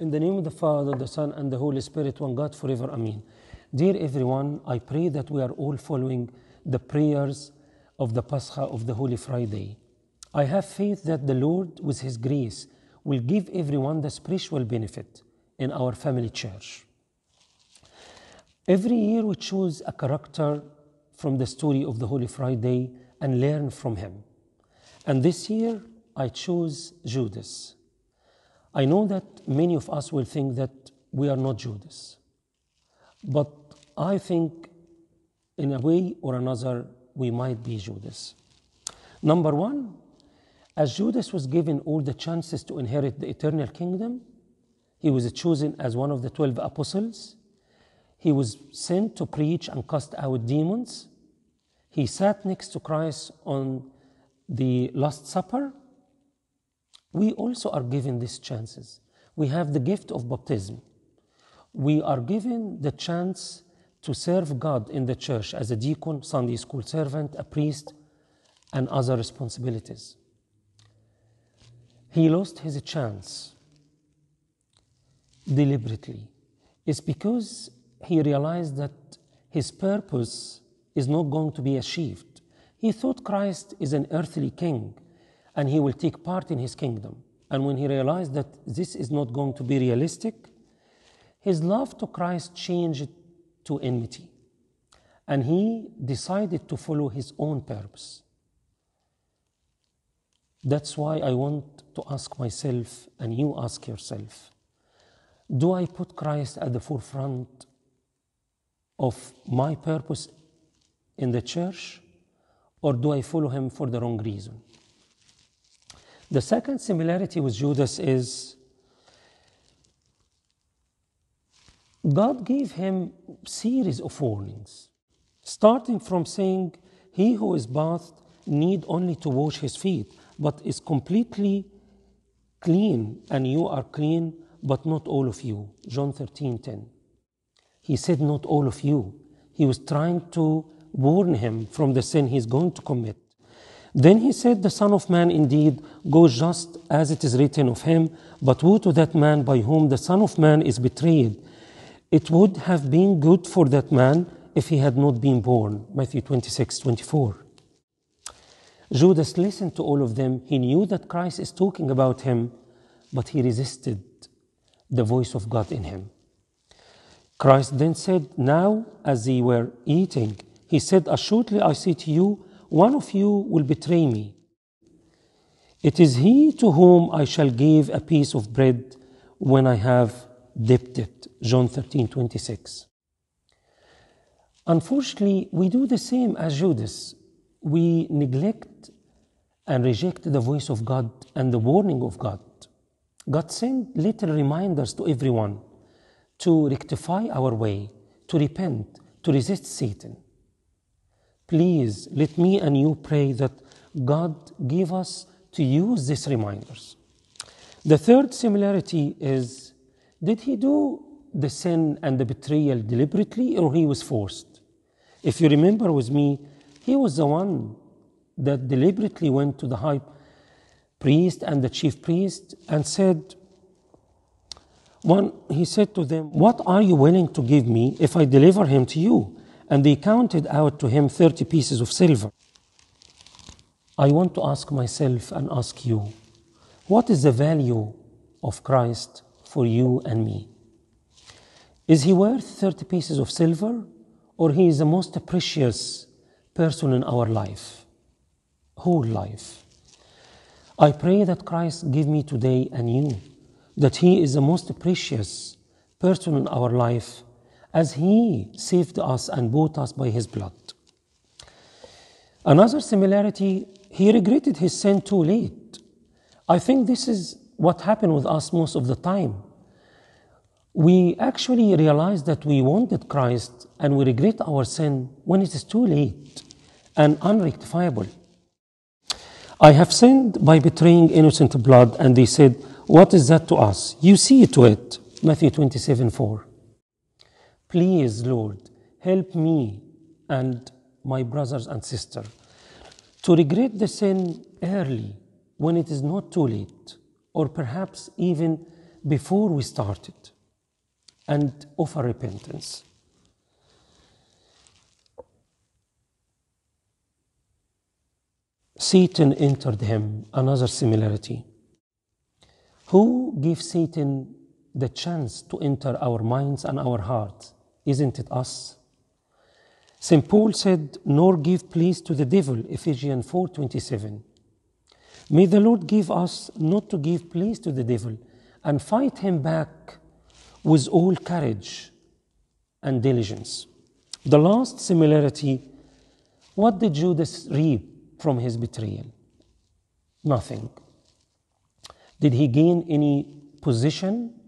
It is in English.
In the name of the Father, the Son, and the Holy Spirit, one God forever. Amen. Dear everyone, I pray that we are all following the prayers of the Pascha of the Holy Friday. I have faith that the Lord, with His grace, will give everyone the spiritual benefit in our family church. Every year we choose a character from the story of the Holy Friday and learn from him. And this year I chose Judas. I know that many of us will think that we are not Judas. But I think in a way or another we might be Judas. Number one, as Judas was given all the chances to inherit the eternal kingdom, he was chosen as one of the 12 apostles. He was sent to preach and cast out demons. He sat next to Christ on the Last Supper. We also are given these chances. We have the gift of baptism. We are given the chance to serve God in the church as a deacon, Sunday school servant, a priest, and other responsibilities. He lost his chance deliberately. It's because he realized that his purpose is not going to be achieved. He thought Christ is an earthly king and he will take part in his kingdom. And when he realized that this is not going to be realistic, his love to Christ changed to enmity. And he decided to follow his own purpose. That's why I want to ask myself, and you ask yourself do I put Christ at the forefront of my purpose in the church, or do I follow him for the wrong reason? The second similarity with Judas is God gave him series of warnings, starting from saying, "He who is bathed need only to wash his feet, but is completely clean, and you are clean, but not all of you." John 13:10. He said, "Not all of you." He was trying to warn him from the sin he's going to commit. Then he said, The Son of Man indeed goes just as it is written of him, but woe to that man by whom the Son of Man is betrayed. It would have been good for that man if he had not been born. Matthew 26, 24. Judas listened to all of them. He knew that Christ is talking about him, but he resisted the voice of God in him. Christ then said, Now, as they were eating, he said, Assuredly I say to you, one of you will betray me. It is he to whom I shall give a piece of bread when I have dipped it. John 13, 26. Unfortunately, we do the same as Judas. We neglect and reject the voice of God and the warning of God. God sent little reminders to everyone to rectify our way, to repent, to resist Satan. Please let me and you pray that God give us to use these reminders. The third similarity is did he do the sin and the betrayal deliberately or he was forced? If you remember with me, he was the one that deliberately went to the high priest and the chief priest and said, one, he said to them, What are you willing to give me if I deliver him to you? And they counted out to him 30 pieces of silver. I want to ask myself and ask you, what is the value of Christ for you and me? Is he worth 30 pieces of silver or he is the most precious person in our life, whole life? I pray that Christ give me today and you that he is the most precious person in our life as he saved us and bought us by his blood. Another similarity, he regretted his sin too late. I think this is what happened with us most of the time. We actually realize that we wanted Christ and we regret our sin when it is too late and unrectifiable. I have sinned by betraying innocent blood, and they said, What is that to us? You see to it. Matthew 27 4. Please, Lord, help me and my brothers and sisters to regret the sin early when it is not too late, or perhaps even before we started and offer repentance. Satan entered him, another similarity. Who gives Satan the chance to enter our minds and our hearts? Isn't it us? St. Paul said, Nor give place to the devil, Ephesians 4:27. May the Lord give us not to give place to the devil and fight him back with all courage and diligence. The last similarity what did Judas reap from his betrayal? Nothing. Did he gain any position